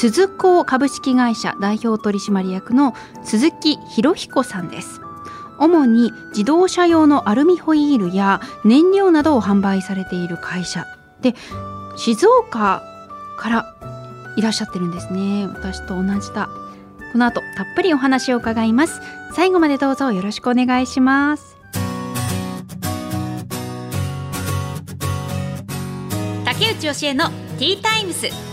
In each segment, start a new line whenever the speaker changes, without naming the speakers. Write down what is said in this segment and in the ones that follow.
鈴子株式会社代表取締役の鈴木博彦さんです。主に自動車用のアルミホイールや燃料などを販売されている会社。で静岡からいらっしゃってるんですね。私と同じだ。この後たっぷりお話を伺います。最後までどうぞよろしくお願いします。竹内義恵のティータイムス。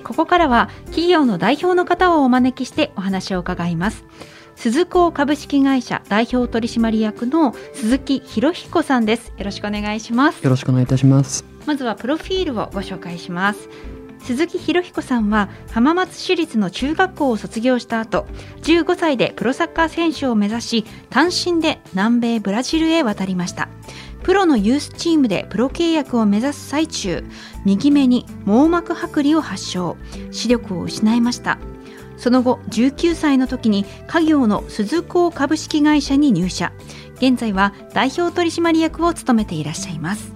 ここからは企業の代表の方をお招きしてお話を伺います。鈴子株式会社代表取締役の鈴木博彦さんです。よろしくお願いします。
よろしくお願いいたします。
まずはプロフィールをご紹介します。鈴木博彦さんは浜松市立の中学校を卒業した後15歳でプロサッカー選手を目指し単身で南米ブラジルへ渡りましたプロのユースチームでプロ契約を目指す最中右目に網膜剥離を発症。視力を失いました。その後19歳の時に家業の鈴子株式会社に入社。現在は代表取締役を務めていらっしゃいます。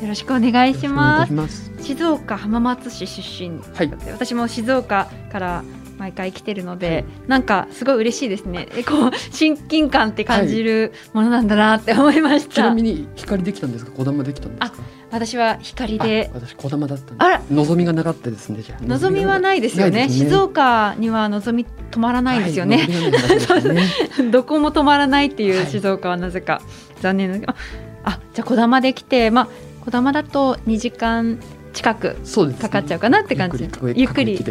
よろしくお願いします。静岡浜松市出身、はい、私も静岡から毎回来てるので、はい、なんかすごい嬉しいですね。えこう親近感って感じるものなんだなって思いました、
ちなみに光できたんですか？小玉できたんですか？
私は光で。
私小玉だったあら。望みがなかったですね
望みはないですよね、ね、静岡には望み止まらないですよね、はいね、どこも止まらないっていう静岡はなぜか。残念なあじゃあ小玉できてまあ小玉だと2時間近くかかっちゃうかなって感じ、ゆっくり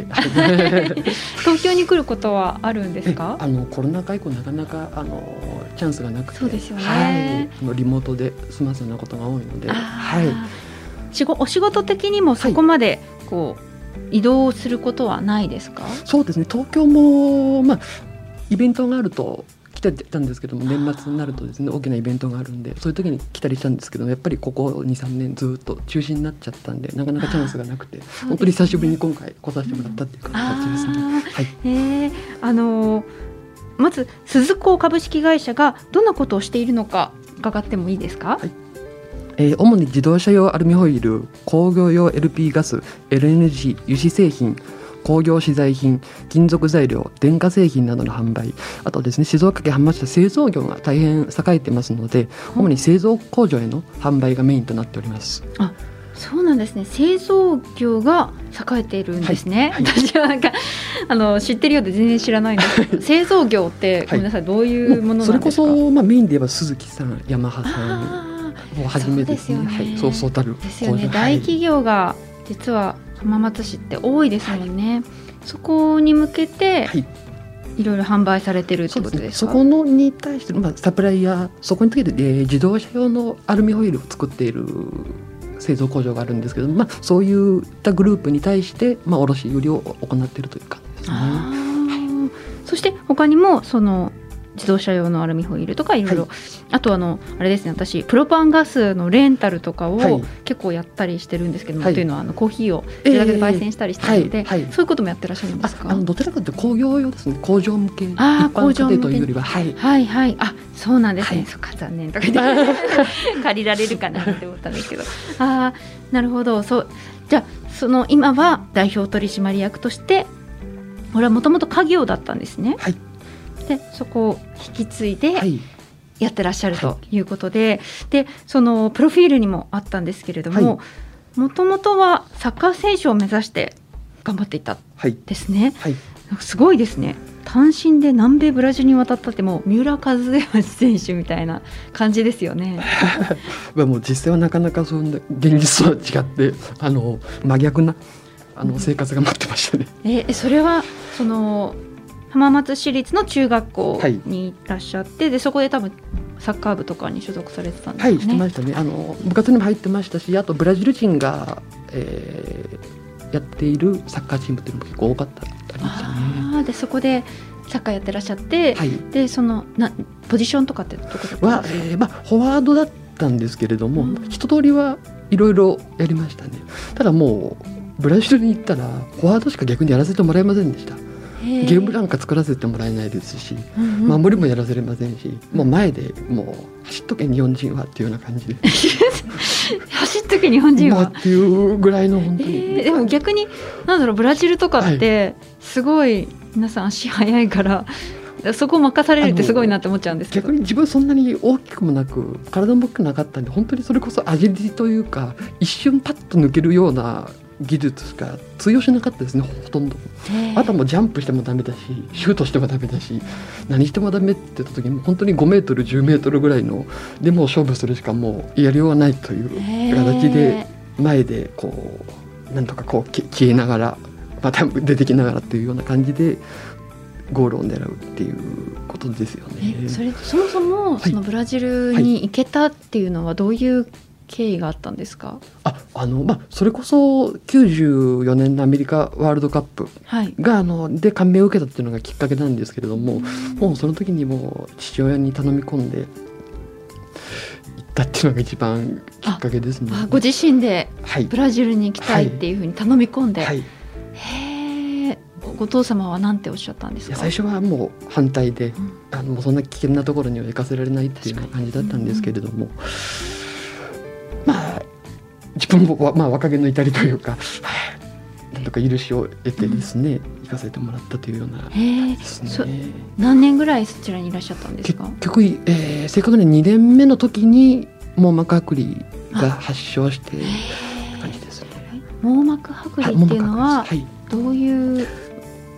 東京に来ることはあるんですか？
あのコロナ禍以降なかなかあのチャンスがなくて。
そうですよね、
はい、リモートで済ますようなことが多いので、は
い、お仕事的にもそこまでこう、はい、移動することはないですか？
そうですね。東京も、まあ、イベントがあるとてたんですけども年末になるとですね大きなイベントがあるんでそういう時に来たりしたんですけどやっぱりここ23年ずっと中止になっちゃったんでなかなかチャンスがなくて、本当に久しぶりに今回来させてもらったっていう形ですね。はい、
えー、あのー、まず鈴子株式会社がどんなことをしているのか伺ってもいいですか？はい
えー、主に自動車用アルミホイル工業用 LP ガス LNG 油脂製品工業資材品金属材料電化製品などの販売あとですね静岡県浜松市製造業が大変栄えてますので主に製造工場への販売がメインとなっております。
あそうなんですね。製造業が栄えているんですね、はいはい、私はなんかあの知ってるようで全然知らないんですけど製造業ってごめんなさい、どういうもの
それこそ、まあ、メインで言えば鈴木さんヤマハさんをはじめですね。ね、はい、そうそうたる
ですよね。大企業が実は浜松市って多いですもんね、はい、そこに向けて、はい。いろいろ販売されてるってことです
そ、ね、そこのに対して、まあ、サプライヤーそこにつけて、えー、自動車用のアルミホイルを作っている製造工場があるんですけど、まあ、そういったグループに対して、まあ、卸売を行っているというかですね。
はい、そして他にもその自動車用のアルミホイルとかいろいろ、あとあのあれですね私プロパンガスのレンタルとかを結構やったりしてるんですけども、はい、というのはあのコーヒーを自宅で焙煎したりしてるので、えーはい。はい、そういうこともやってらっしゃるんですか？
あのどちらかというと工業用ですね。工場向け。あ工場向け。というよりは。
はい。はいはい。あそうなんですね、そっか残念とか言って。借りられるかなって思ったんですけど。ああなるほど。そうじゃあその今は代表取締役としてこれはもともと家業だったんですね。はいでそこを引き継いでやってらっしゃるとい。うことではい、でそのプロフィールにもあったんですけれどももともとはサッカー選手を目指して頑張っていたですね、はい、すごいですね。単身で南米ブラジルに渡ったってもう三浦知良選手みたいな感じですよね。
もう実際はなかなかそんな現実とは違ってあの真逆なあの生活が待ってましたね。
えそれはその浜松市立の中学校にいらっしゃって、でそこで多分サッカー部とかに所属されてたんです
はい。してましたね。あの部活にも入ってましたし、あとブラジル人が、えーやっているサッカーチームっていうのも結構多かったあね。
あーでそこでサッカーやってらっしゃって、
はい。
でそのなポジションとかってどこ
は
ん、ですか？
えーまあフォワードだったんですけれども、
うん
一通りはいろいろやりましたね。ただもうブラジルに行ったらフォワードしか逆にやらせてもらえませんでした。
へ
ゲームなんか作らせてもらえないですし、守りもやらせれませんし、もう前でもう走っとけ日本人はっていうような感じで、
走っとき日本人は。
まあっていうぐらいの本
え
当に。
ーでも逆になんだろうブラジルとかってすごい皆さん足速いからそこ任されるってすごいなって思っちゃうんですけど。
逆に自分そんなに大きくもなく体も大きくなかったんで本当にそれこそアジリティというか一瞬パッと抜けるような技術しか通用しなかったですねほとんど。あとはもうジャンプしてもダメだしシュートしてもダメだし何してもダメって言った時に本当に5メートル10メートルぐらいのでもう勝負するしかもうやりようがないという形で前でこうなんとかこうき消えながらまた出てきながらっていうような感じでゴールを狙うっていうことですよね。
えそれそもそも
はい。
そのブラジルに行けたっていうのはどういう経緯があったんですか、
ああのまあそれこそ94年のアメリカワールドカップ
はい、
があので感銘を受けたっていうのがきっかけなんですけれどももうその時にもう父親に頼み込んで行ったっていうのが一番きっかけですね。
あご自身で
はい。
ブラジルに行きたいっていうふうに頼み込んで、
はい、い。
へえご父様は何ておっしゃったんですか？
や最初はもう反対で、
うん。
あのそんな危険なところには行かせられないっていう感じだったんですけれども、まあ自分も、まあ、若気の至りというか、はい。なんとか許しを得てですね、行かせてもらったというようなね。
何年ぐらいそちらにいらっしゃったんです
結
か
局、えー、正確に2年目の時に網膜剥離が発症して感じですね。
網膜剥
はい
離っていうのは
はい
どういう？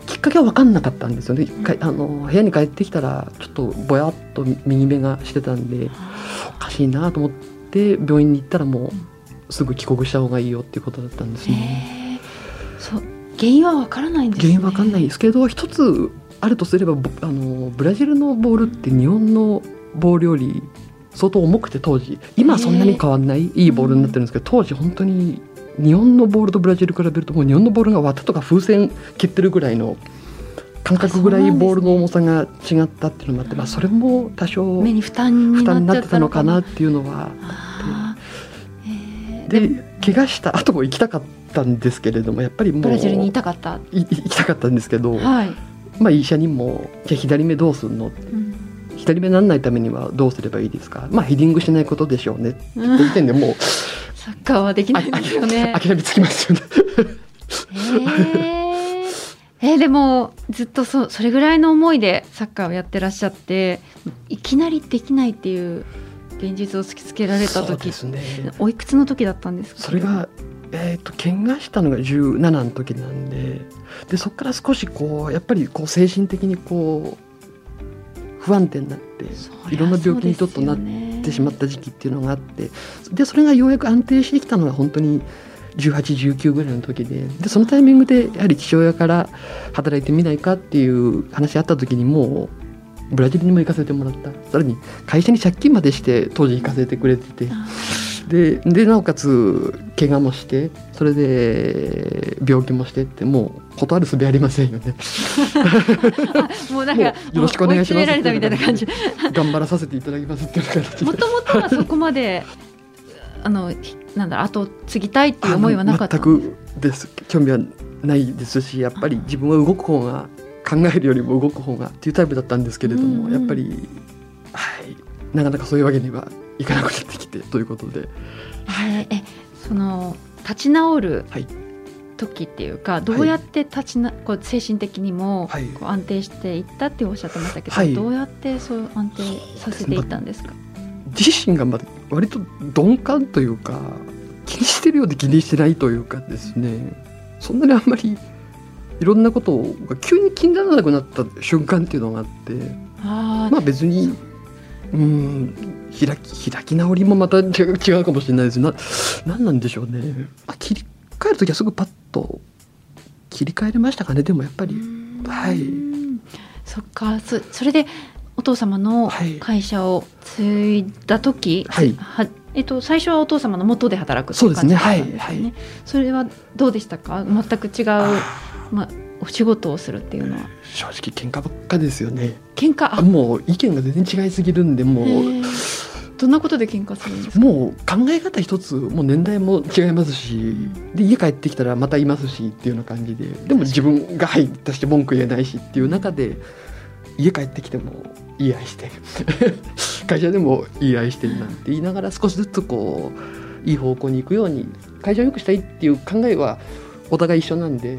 きっかけは分かんなかったんですよね。一回あの部屋に帰ってきたらちょっとぼやっと右目がしてたんでおかしいなと思って病院に行ったらもうすぐ帰国した方がいいよっていうことだったんですね。
そう原因はわからないんですね。
原因わかんないですけど一つあるとすればぼあのブラジルのボールって日本のボールより相当重くて当時今はそんなに変わんないいいボールになってるんですけど当時本当に日本のボールとブラジル比べるともう日本のボールが綿とか風船蹴ってるぐらいの感覚ぐらいボールの重さが違ったっていうのもあって、まあ、それも多少
目に負担になってたのかな。
っていうのは
で
で怪我した後も行きたかったんですけれどもやっぱりもう
ブラジルにいたかった。
い行きたかったんですけど、
はい、
まあ、医者にも「じゃあ左目どうすんの?」
うん
左目にならないためにはどうすればいいですかまあヘディングしないことでしょうねって
うん
言ってんでもう
サッカーはできないですよね。
諦めつきますよね。
へー。えーでもずっとそそれぐらいの思いでサッカーをやってらっしゃっていきなりできないっていう現実を突きつけられた時。
ですね。
おいくつの時だったんですか？
それが、えー、と怪我したのが17の時なんででそこから少しこうやっぱりこう精神的にこう不安定になっていろんな病気にちょっとなってしまった時期っていうのがあってでそれがようやく安定してきたのが本当に1819ぐらいの時ででそのタイミングでやはり父親から働いてみないかっていう話あった時にもうブラジルにも行かせてもらった。さらに会社に借金までして当時行かせてくれてて。
あ
ででなおかつ怪我もしてそれで病気もしてってもう断る術ありませんよね。
もうなんか
よろしくお願いします
たみたいな感じ。
頑張らさせていただきますっていう形で。
もともとはそこまであのひなんだ後継ぎたいっていう思いはなかった
全くです。興味はないですしやっぱり自分は動く方が考えるよりも動く方がっていうタイプだったんですけれども、
うん。うん
やっぱりはいなかなかそういうわけにはいかなくなってきてということで。
えーえその立ち直る
はい。
時っていうか、どうやって立ちなこう精神的にも
はい。
こう安定していったっておっしゃってましたけど、
はい。
どうやってそう安定させていったんですか？
自身がまだ割と鈍感というか気にしてるようで気にしてないというかですね。そんなにあんまりいろんなことが急に気にならなくなった瞬間っていうのがあって
あ
まあ別にうん開き開き直りもまた違うかもしれないです。な何なんでしょうね、まあ、切り替える時はすぐパッと切り替えれましたかね。でもやっぱりはい。
そっか。そそれでお父様の
はい。
会社を継いだ時、
はい。
はえっと、最初はお父様の元で働く
そうですね。はい。はい。
それはどうでしたか？全く違う、
あ
まあ、お仕事をするっていうのは。
ー正直喧嘩ばっかですよね。
喧嘩？あ。
もう意見が全然違いすぎるんでもう。
どんなことで喧嘩するんですか？
もう考え方一つもう年代も違いますし、で家帰ってきたらまたいますしっていうような感じで。でも自分が入ったして文句言えないしっていう中で家帰ってきても言い合いして。会社でも言い合いしてなんて言いながら少しずつこういい方向に行くように会社を良くしたいっていう考えはお互い一緒なんで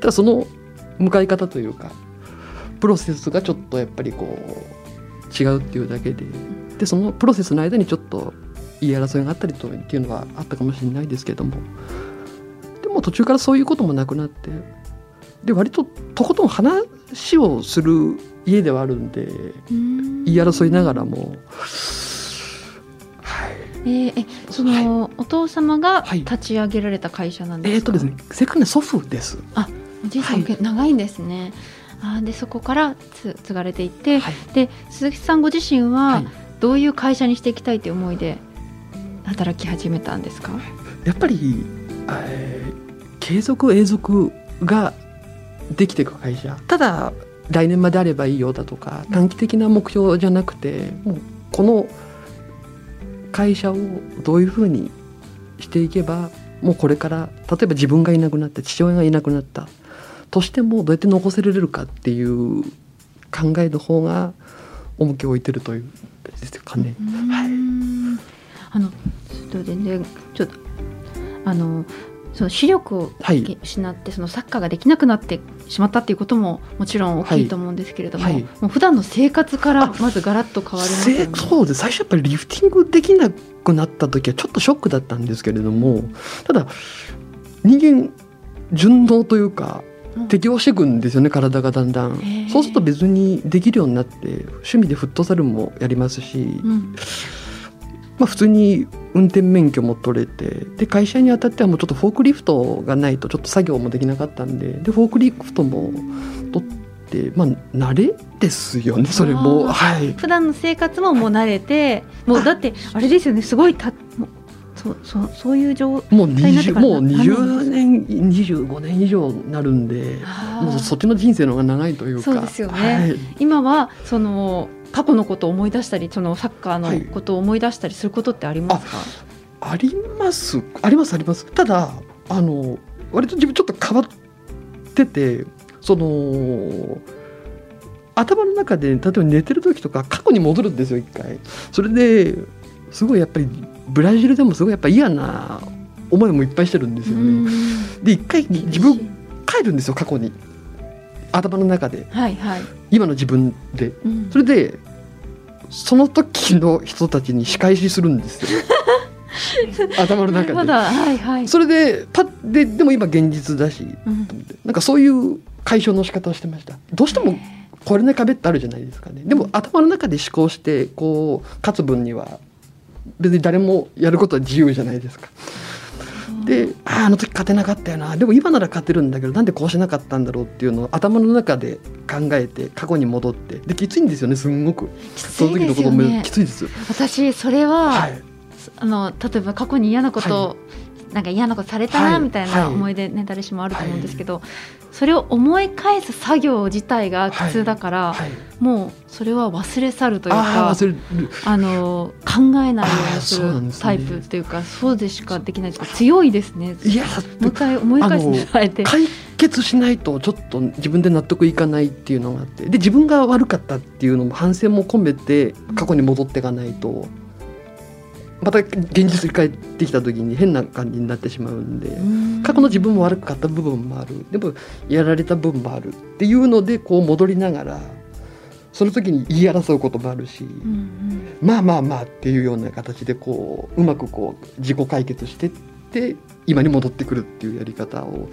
ただその向かい方というかプロセスがちょっとやっぱりこう違うっていうだけででそのプロセスの間にちょっと言い争いがあったりとっていうのはあったかもしれないですけどもでも途中からそういうこともなくなってで割ととことん話をする家ではあるんで
言
言い争いながらもはい。
えーえその、お父様が
はい。
立ち上げられた会社なんですか、
えっ、とですね正確には祖父です。
おじいさん、
はい。
長いんですね。あーでそこからつ継がれていって、
はい。
で鈴木さんご自身
は
はい。どういう会社にしていきたいという思いで働き始めたんですか、
やっぱり、えー継続永続ができていく会社。ただ来年まであればいいよだとか短期的な目標じゃなくてもうこの会社をどういうふうにしていけばもうこれから例えば自分がいなくなって父親がいなくなったとしてもどうやって残せられるかっていう考えの方が重きを置いてるというですかね。
あのちょっと全然ちょっとあのその視力を
はい。
失ってそのサッカーができなくなってしまったっていうことももちろん大きいと思うんですけれども、
はい。はい。
もう普段の生活からまずガラッと変わりますよね。
せそうです。最初やっぱりリフティングできなくなった時はちょっとショックだったんですけれどもただ人間順応というか
うん
適応していくんですよね体がだんだん。そうすると別にできるようになって趣味でフットサルもやりますし、
うん。
まあ、普通に運転免許も取れてで会社にあたってはもうちょっとフォークリフトがないとちょっと作業もできなかったんででフォークリフトも取ってまあ慣れですよねそれも。はい。
普段の生活ももう慣れてもうだってあれですよねすごいたそうそうそういう状
もう
大変なって
20
から
もう
な
20年25年以上になるんでもうそっちの人生の方が長いというか。
そうですよね。
はい。
今はその過去のことを思い出したりそのサッカー
はい。
のことを思い出したりすることってありますか、
あります。ありますあります。ただあの割と自分ちょっと変わっててその頭の中で例えば寝てる時とか過去に戻るんですよ一回。それですごいやっぱりブラジルでもすごいやっぱ嫌な思いもいっぱいしてるんですよね。で一回自分帰るんですよ過去に。頭の中で。
はいはい、
今の自分で。
うん。
それでその時の人たちに仕返しするんですよ。頭の中で。
はいはい、
それでパッででも今現実だし。
うん。
なんかそういう解消の仕方をしてました。どうしてもこれね壁ってあるじゃないですかね。でも頭の中で思考してこう勝つ分には別に誰もやることは自由じゃないですか。であああの時勝てなかったよな。でも今なら勝てるんだけどなんでこうしなかったんだろうっていうのを頭の中で考えて過去に戻って。できついんですよねすんごく。
きつ
その
いですよ
時のことも
ね
きついですよ。
私それは、
はい。
あの例えば過去に嫌なことを、なんか嫌なことされた
は
ない。みたい
は
ない。思い出ね誰しもあると思うんですけど、それを思い返す作業自体が苦痛だから、
はい。
もうそれは忘れ去るという
あ
か
あ
の考えないようにするタイプというかそうでしかできないというか強いですね。
いや
もう一回思い返して。
解決しないとちょっと自分で納得いかないっていうのがあって。で自分が悪かったっていうのも反省も込めて過去に戻っていかないとまた現実に帰ってきた時に変な感じになってしまうんで
うん。
過去の自分も悪かった部分もある。でもやられた部分もあるっていうのでこう戻りながらその時に言い争うこともあるし、
うんうん。
まあまあまあっていうような形でこううまくこう自己解決してって今に戻ってくるっていうやり方を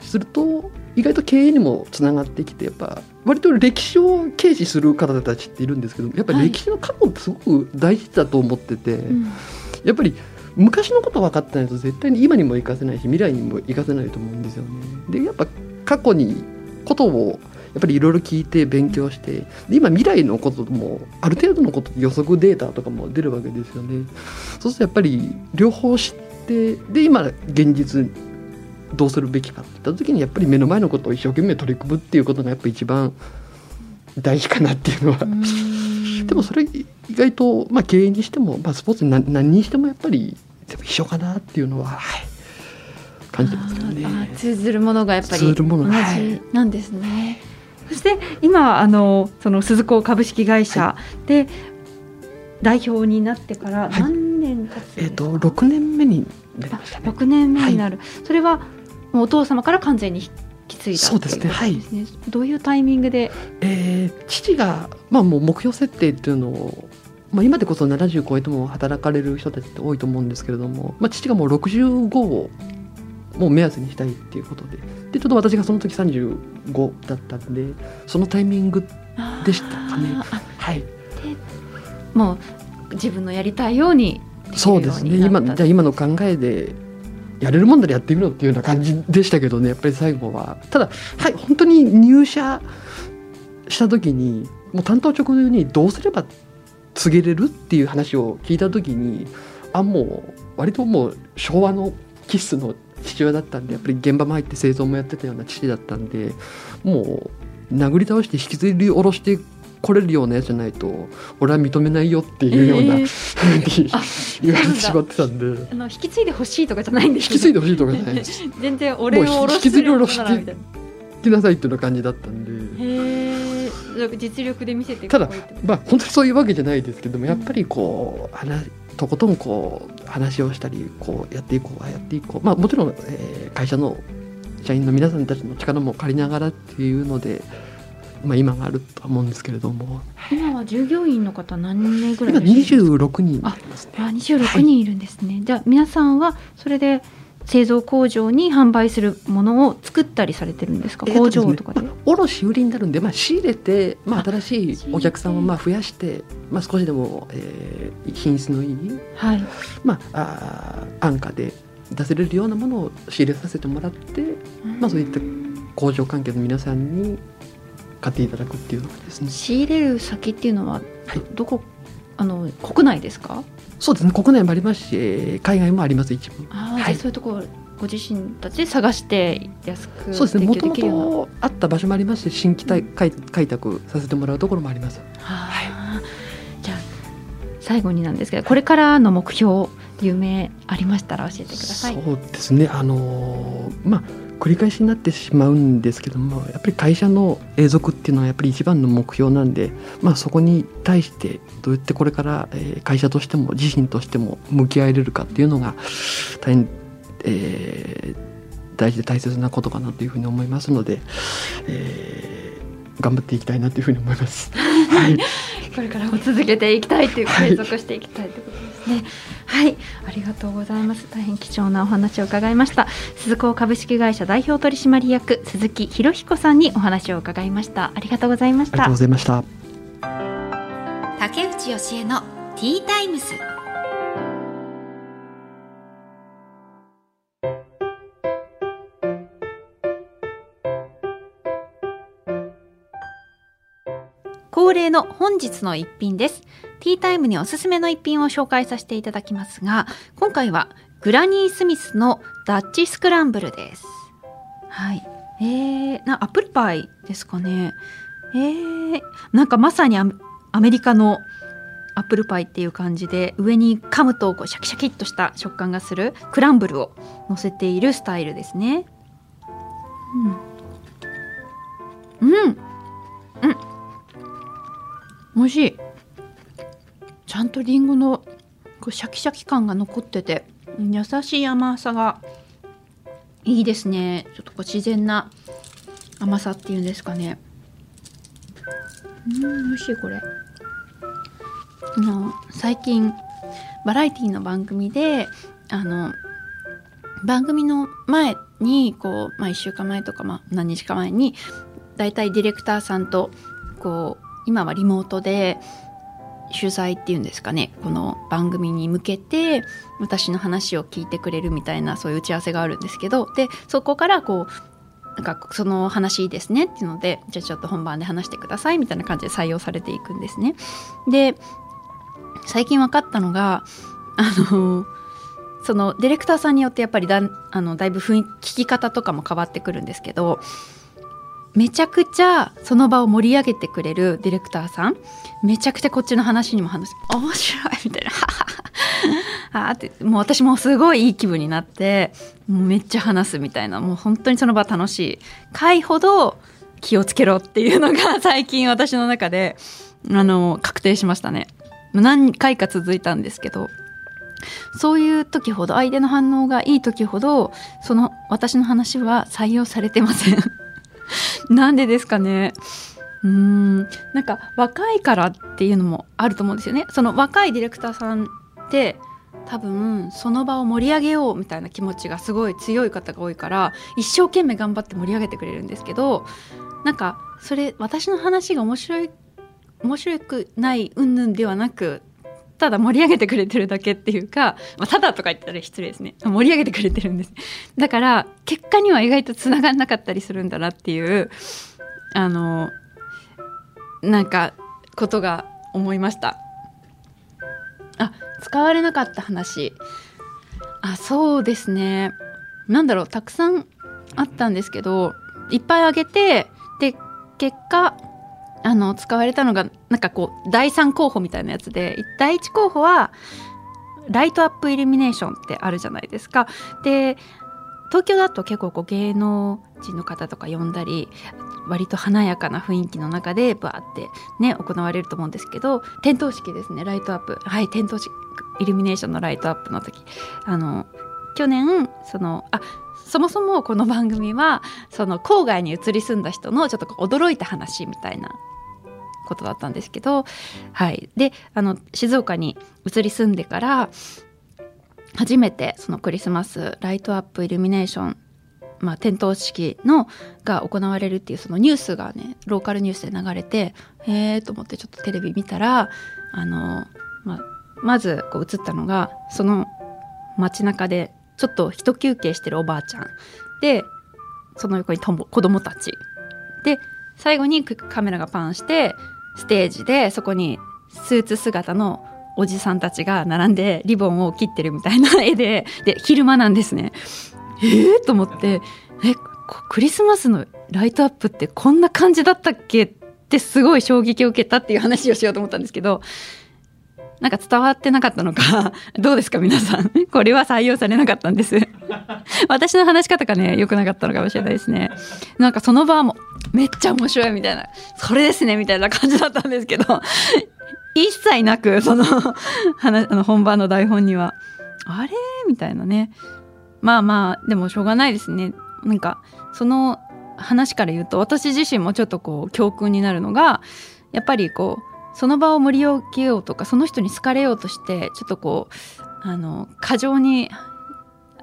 すると意外と経営にもつながってきてやっぱ割と歴史を軽視する方たちっているんですけどやっぱり歴史の過去ってすごく大事だと思ってて、
うん
やっぱり昔のこと分かってないと絶対に今にも活かせないし未来にも活かせないと思うんですよね。でやっぱ過去にことをぱりいろいろ聞いて勉強してで今未来のこともある程度のこと予測データとかも出るわけですよね。そうするとやっぱり両方知ってで今現実どうするべきかっていった時にやっぱり目の前のことを一生懸命取り組むっていうことがやっぱ一番大事かなっていうのは。でもそれ意外と、まあ、経営にしても、まあ、スポーツに何何にしてもやっぱり一緒かなっていうのは、はい、感じてますけどね。
通ずるものがやっぱり
通ずるもの。
同
が
じなんですね。そして今あのその鈴子株式会社で代表になってから
はい。
何年経つんですか、
えっ、と6年目になりましたね。
6年目になる、それはお父様から完全に引き継いだ
そうですね。
ってい。どういうタイミングで？
えー父が、まあ、もう目標設定っていうのを、まあ、今でこそ70超えても働かれる人たちって多いと思うんですけれども、まあ、父がもう65をもう目安にしたいっていうことででちょっと私がその時35だったんでそのタイミングでしたかね。はい。
もう自分のやりたいように
そうですね。今じゃあ今の考えでやれるもんならやってみろっていうような感じでしたけどねやっぱり最後はただはい本当に入社した時にもう担当直入にどうすれば告げれるっていう話を聞いた時にあもう割ともう昭和の気質の父親だったんでやっぱり現場も入って製造もやってたような父だったんでもう殴り倒して引きずり下ろしてこれるようなやつじゃないと俺は認めないよっていうような、
えー。
ふうに
あ
言われてしまってたんで。
あの引き継いでほしいとかじゃないんです
引き継いでほしいとかじゃない
全然俺を下ろ
もう引き
な
来なさいっていうような感じだったんで。
実力で見せて
た。だまあ本当にそういうわけじゃないですけどもやっぱりこう話とことんこう話をしたりこうやっていこうやっていこう。まあもちろん、えー会社の社員の皆さんたちの力も借りながらっていうので、まあ、今があるとは思うんですけれども。
今は従業員の方何名ぐらい
今
いらっしゃるんですか
？26人になりますね。
あ26人いるんですね、じゃあ皆さんはそれで製造工場に販売するものを作ったりされてるんですか、
えーと
工
ですね
場とかで、
まあ卸売りになるんで、まあ、仕入れて、まあ、
あ
新しいお客さんをまあ増やして、まあ、少しでも、えー品質のいい、
はい。
まあ、あー安価で出せれるようなものを仕入れさせてもらって、まあ、そういった工場関係の皆さんに買っていただくっていうのがですね。
仕入れる先っていうのは
はい。
どこあの国内ですか？
そうですね。国内もありますしえー海外もあります一部。
あ、ー
はい。
そういうところご自身たちで探して安く
そうですね。もともとあった場所もありますし新規開開開拓させてもらうところもあります。
はあじゃあ最後になんですけどこれからの目標夢ありましたら教えてください。
そうですね。あのーまあ繰り返しになってしまうんですけどもやっぱり会社の永続っていうのはやっぱり一番の目標なんで、まあ、そこに対してどうやってこれから、えー会社としても自身としても向き合えれるかっていうのが大変、えー大事で大切なことかなというふうに思いますので、えー頑張っていきたいなというふうに思います。はい、
これからも続けていきたいという
はい。
継続していきたいということですね。はい、ありがとうございます。大変貴重なお話を伺いました。鈴子株式会社代表取締役鈴木博彦さんにお話を伺いました。ありがとうございました
ありがとうご。ざいました。
竹内義恵のティータイムス。恒例の本日の一品です。ティータイムにおすすめの一品を紹介させていただきますが、今回はグラニースミスのダッチスクランブルです。はい。えー、なアップルパイですかね。えー、なんかまさにアメリカのアップルパイっていう感じで上に噛むとこうシャキシャキっとした食感がするクランブルを乗せているスタイルですね。うん、うん、うん、美味しい。ちゃんとリンゴのこうシャキシャキ感が残ってて優しい甘さがいいですね。ちょっとこう自然な甘さっていうんですかね。うん美味しいこれ。あの最近バラエティの番組であの番組の前にこう、まあ、1週間前とか、まあ、何日か前にだいたいディレクターさんとこう今はリモートで取材っていうんですかねこの番組に向けて私の話を聞いてくれるみたいなそういう打ち合わせがあるんですけどでそこからこうなんかその話いいですねっていうのでじゃあちょっと本番で話してくださいみたいな感じで採用されていくんですね。で最近分かったのがあのそのディレクターさんによってやっぱりだあのだいぶ雰囲気聞き方とかも変わってくるんですけどめちゃくちゃその場を盛り上げてくれるディレクターさん。めちゃくちゃこっちの話にも話す。面白いみたいな。あってもう私もすごいいい気分になってもうめっちゃ話すみたいな。もう本当にその場楽しい回ほど気をつけろっていうのが 最近私の中であの確定しましたね。何回か続いたんですけど。そういう時ほど相手の反応がいい時ほどその私の話は採用されてません。なんでですかね。うーん。なんか若いからっていうのもあると思うんですよね。その若いディレクターさんって多分その場を盛り上げようみたいな気持ちがすごい強い方が多いから一生懸命頑張って盛り上げてくれるんですけどなんかそれ私の話が面白い面白くない云々ではなくただ盛り上げてくれてるだけっていうか、まあ、ただとか言ったら失礼ですね。盛り上げてくれてるんです。だから結果には意外とつながんなかったりするんだなっていうあのなんかことが思いました。あ使われなかった話。あそうですね。なんだろうたくさんあったんですけどいっぱいあげてで結果あの使われたのがなんかこう第3候補みたいなやつで第1候補はライトアップイルミネーションってあるじゃないですか。で東京だと結構こう芸能人の方とか呼んだり割と華やかな雰囲気の中でバーってね行われると思うんですけど点灯式ですねライトアップはい点灯式イルミネーションのライトアップの時あの去年そのあそもそもこの番組はその郊外に移り住んだ人のちょっと驚いた話みたいなことだったんですけど、はい、であの静岡に移り住んでから初めてそのクリスマスライトアップイルミネーションまあ、点灯式のが行われるっていうそのニュースがねローカルニュースで流れてへえと思ってちょっとテレビ見たらあの、まあ、まずこう映ったのがその街中でちょっと一休憩してるおばあちゃん。でその横にとも子供たち。で最後にカメラがパンしてステージでそこにスーツ姿のおじさんたちが並んでリボンを切ってるみたいな 絵でで昼間なんですね。えー、と思って。えクリスマスのライトアップってこんな感じだったっけ？ってすごい衝撃を受けたっていう話をしようと思ったんですけど。なんか伝わってなかったのか どうですか皆さん。これは採用されなかったんです。私の話し方がね良くなかったのかもしれないですね。なんかその場もめっちゃ面白いみたいなそれですねみたいな感じだったんですけど一切なくそのあの本番の台本にはあれ？みたいなね。まあまあでもしょうがないですね。なんかその話から言うと私自身もちょっとこう教訓になるのがやっぱりこうその場を盛り上げようとかその人に好かれようとしてちょっとこうあの過剰に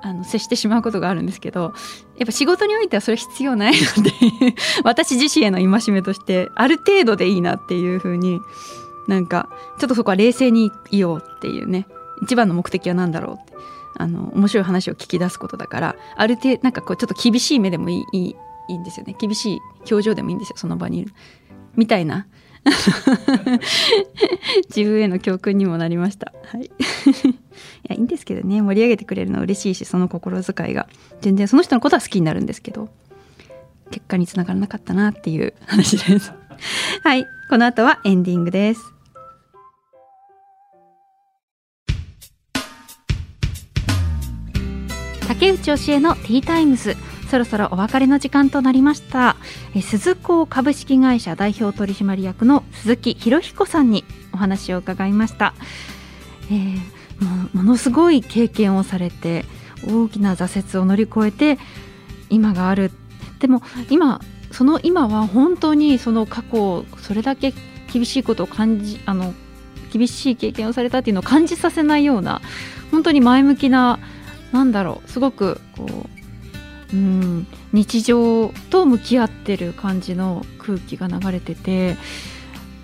あの接してしまうことがあるんですけどやっぱ仕事においてはそれ必要ないので 私自身への戒めとしてある程度でいいなっていうふうになんかちょっとそこは冷静にいようっていうね一番の目的は何だろうってあの面白い話を聞き出すことだからある程度なんかこうちょっと厳しい目でもいいいいいいんですよね。厳しい表情でもいいんですよその場にいる。みたいな 自分への教訓にもなりました。はい。いや、いいんですけどね、盛り上げてくれるのは嬉しいし、その心遣いが。全然その人のことは好きになるんですけど、結果につながらなかったなっていう話です。はい。この後はエンディングです。竹内教えのティータイムズ。そろそろお別れの時間となりました。え鈴子株式会社代表取締役の鈴木博彦さんにお話を伺いました、えー、もものすごい経験をされて大きな挫折を乗り越えて今がある。でも今その今は本当にその過去それだけ厳しいことを感じあの厳しい経験をされたっていうのを感じさせないような本当に前向きななんだろうすごくこううん。日常と向き合ってる感じの空気が流れてて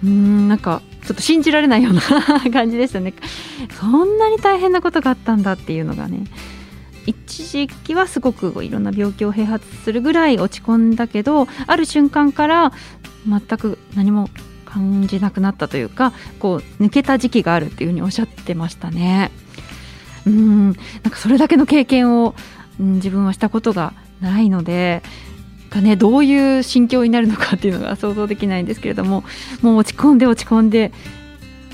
うんなんかちょっと信じられないような 感じでしたね。そんなに大変なことがあったんだっていうのがね一時期はすごくいろんな病気を併発するぐらい落ち込んだけどある瞬間から全く何も感じなくなったというかこう抜けた時期があるっていうふうにおっしゃってましたね。うん。なんかそれだけの経験を、うん、自分はしたことがないのでがねどういう心境になるのかっていうのが想像できないんですけれどももう落ち込んで落ち込んで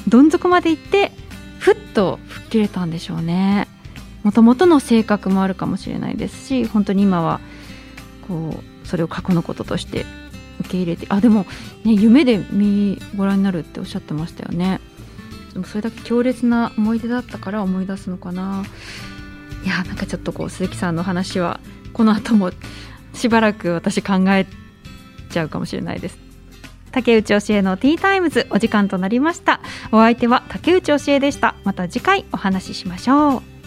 どん底まで行ってふっと吹っ切れたんでしょうね。もともとの性格もあるかもしれないですし本当に今はこうそれを過去のこととして受け入れてあでも、ね、夢で見ご覧になるっておっしゃってましたよね。でもそれだけ強烈な思い出だったから思い出すのかな。いやなんかちょっとこう鈴木さんの話はこの後もしばらく私考えちゃうかもしれないです。竹内教えのティータイムズお時間となりました。お相手は竹内教えでした。また次回お話ししましょう。